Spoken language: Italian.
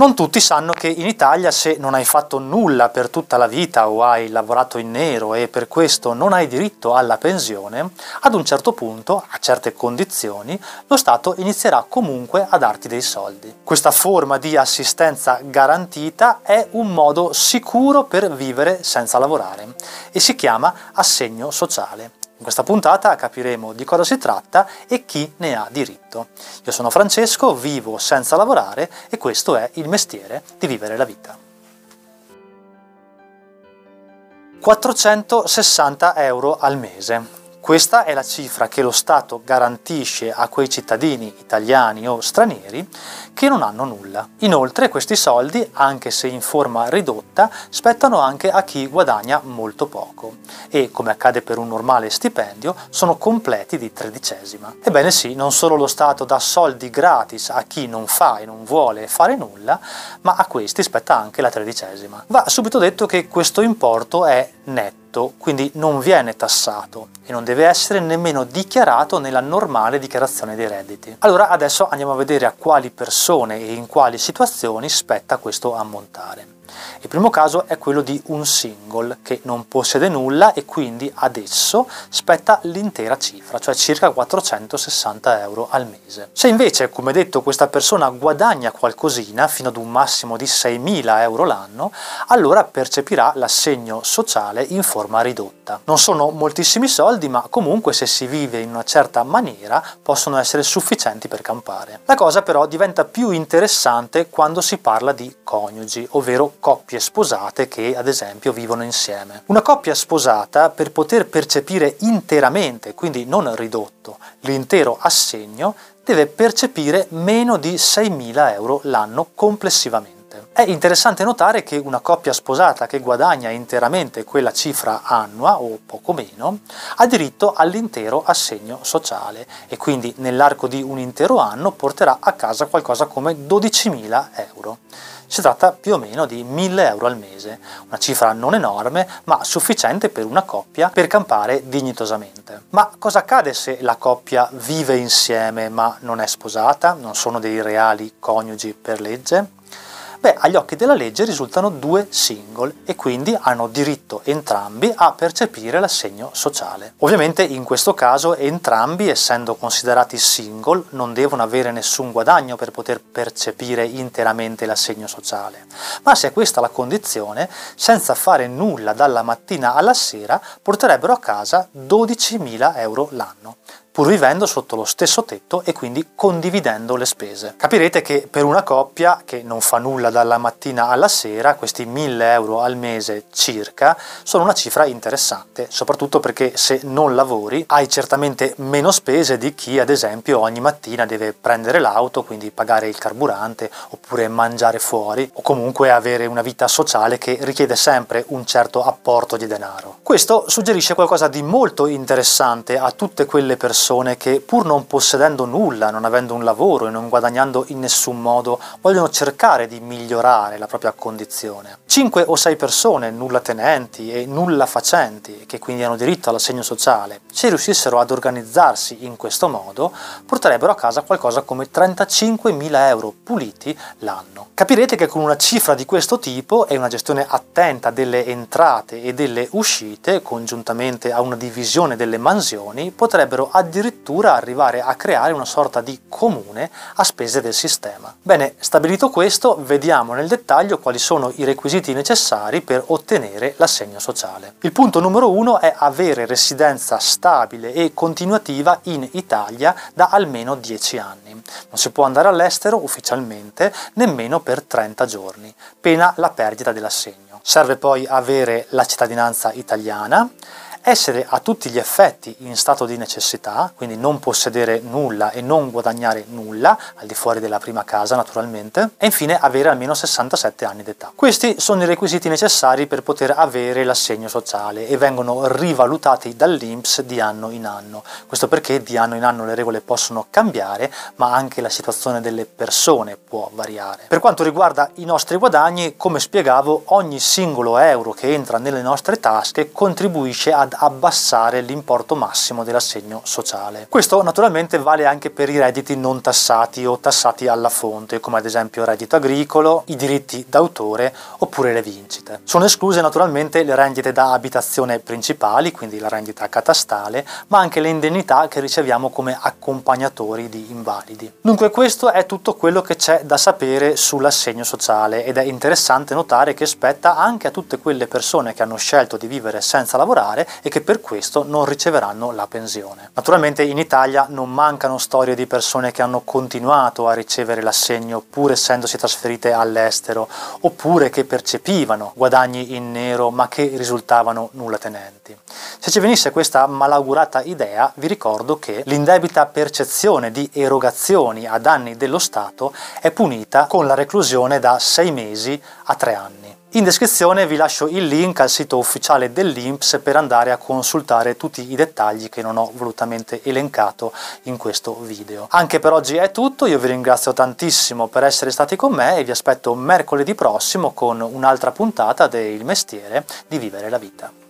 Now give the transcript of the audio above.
Non tutti sanno che in Italia se non hai fatto nulla per tutta la vita o hai lavorato in nero e per questo non hai diritto alla pensione, ad un certo punto, a certe condizioni, lo Stato inizierà comunque a darti dei soldi. Questa forma di assistenza garantita è un modo sicuro per vivere senza lavorare e si chiama assegno sociale. In questa puntata capiremo di cosa si tratta e chi ne ha diritto. Io sono Francesco, vivo senza lavorare e questo è il mestiere di vivere la vita. 460 euro al mese. Questa è la cifra che lo Stato garantisce a quei cittadini italiani o stranieri che non hanno nulla. Inoltre questi soldi, anche se in forma ridotta, spettano anche a chi guadagna molto poco e, come accade per un normale stipendio, sono completi di tredicesima. Ebbene sì, non solo lo Stato dà soldi gratis a chi non fa e non vuole fare nulla, ma a questi spetta anche la tredicesima. Va subito detto che questo importo è netto quindi non viene tassato e non deve essere nemmeno dichiarato nella normale dichiarazione dei redditi. Allora adesso andiamo a vedere a quali persone e in quali situazioni spetta questo ammontare. Il primo caso è quello di un single che non possiede nulla e quindi adesso spetta l'intera cifra, cioè circa 460 euro al mese. Se invece, come detto, questa persona guadagna qualcosina fino ad un massimo di 6.000 euro l'anno, allora percepirà l'assegno sociale in forma ridotta. Non sono moltissimi soldi, ma comunque se si vive in una certa maniera possono essere sufficienti per campare. La cosa però diventa più interessante quando si parla di coniugi, ovvero coppie sposate che ad esempio vivono insieme. Una coppia sposata per poter percepire interamente, quindi non ridotto, l'intero assegno deve percepire meno di 6.000 euro l'anno complessivamente. È interessante notare che una coppia sposata che guadagna interamente quella cifra annua o poco meno ha diritto all'intero assegno sociale e quindi nell'arco di un intero anno porterà a casa qualcosa come 12.000 euro. Si tratta più o meno di 1000 euro al mese, una cifra non enorme ma sufficiente per una coppia per campare dignitosamente. Ma cosa accade se la coppia vive insieme ma non è sposata, non sono dei reali coniugi per legge? Beh, agli occhi della legge risultano due single e quindi hanno diritto entrambi a percepire l'assegno sociale. Ovviamente in questo caso entrambi, essendo considerati single, non devono avere nessun guadagno per poter percepire interamente l'assegno sociale. Ma se è questa la condizione, senza fare nulla dalla mattina alla sera, porterebbero a casa 12.000 euro l'anno pur vivendo sotto lo stesso tetto e quindi condividendo le spese. Capirete che per una coppia che non fa nulla dalla mattina alla sera, questi 1000 euro al mese circa sono una cifra interessante, soprattutto perché se non lavori hai certamente meno spese di chi ad esempio ogni mattina deve prendere l'auto, quindi pagare il carburante oppure mangiare fuori o comunque avere una vita sociale che richiede sempre un certo apporto di denaro. Questo suggerisce qualcosa di molto interessante a tutte quelle persone persone che pur non possedendo nulla, non avendo un lavoro e non guadagnando in nessun modo, vogliono cercare di migliorare la propria condizione. Cinque o sei persone nulla tenenti e nulla facenti, che quindi hanno diritto all'assegno sociale, se riuscissero ad organizzarsi in questo modo, porterebbero a casa qualcosa come 35.000 euro puliti l'anno. Capirete che con una cifra di questo tipo e una gestione attenta delle entrate e delle uscite, congiuntamente a una divisione delle mansioni, potrebbero addirittura addirittura arrivare a creare una sorta di comune a spese del sistema. Bene, stabilito questo, vediamo nel dettaglio quali sono i requisiti necessari per ottenere l'assegno sociale. Il punto numero uno è avere residenza stabile e continuativa in Italia da almeno 10 anni. Non si può andare all'estero ufficialmente nemmeno per 30 giorni, pena la perdita dell'assegno. Serve poi avere la cittadinanza italiana, essere a tutti gli effetti in stato di necessità, quindi non possedere nulla e non guadagnare nulla, al di fuori della prima casa naturalmente, e infine avere almeno 67 anni d'età. Questi sono i requisiti necessari per poter avere l'assegno sociale e vengono rivalutati dall'INPS di anno in anno. Questo perché di anno in anno le regole possono cambiare, ma anche la situazione delle persone può variare. Per quanto riguarda i nostri guadagni, come spiegavo, ogni singolo euro che entra nelle nostre tasche contribuisce ad ad abbassare l'importo massimo dell'assegno sociale. Questo naturalmente vale anche per i redditi non tassati o tassati alla fonte, come ad esempio il reddito agricolo, i diritti d'autore oppure le vincite. Sono escluse naturalmente le rendite da abitazione principali, quindi la rendita catastale, ma anche le indennità che riceviamo come accompagnatori di invalidi. Dunque questo è tutto quello che c'è da sapere sull'assegno sociale ed è interessante notare che spetta anche a tutte quelle persone che hanno scelto di vivere senza lavorare e che per questo non riceveranno la pensione. Naturalmente in Italia non mancano storie di persone che hanno continuato a ricevere l'assegno pur essendosi trasferite all'estero oppure che percepivano guadagni in nero ma che risultavano nulla tenenti. Se ci venisse questa malaugurata idea, vi ricordo che l'indebita percezione di erogazioni a danni dello Stato è punita con la reclusione da 6 mesi a 3 anni. In descrizione vi lascio il link al sito ufficiale dell'INPS per andare a consultare tutti i dettagli che non ho volutamente elencato in questo video. Anche per oggi è tutto, io vi ringrazio tantissimo per essere stati con me e vi aspetto mercoledì prossimo con un'altra puntata del mestiere di vivere la vita.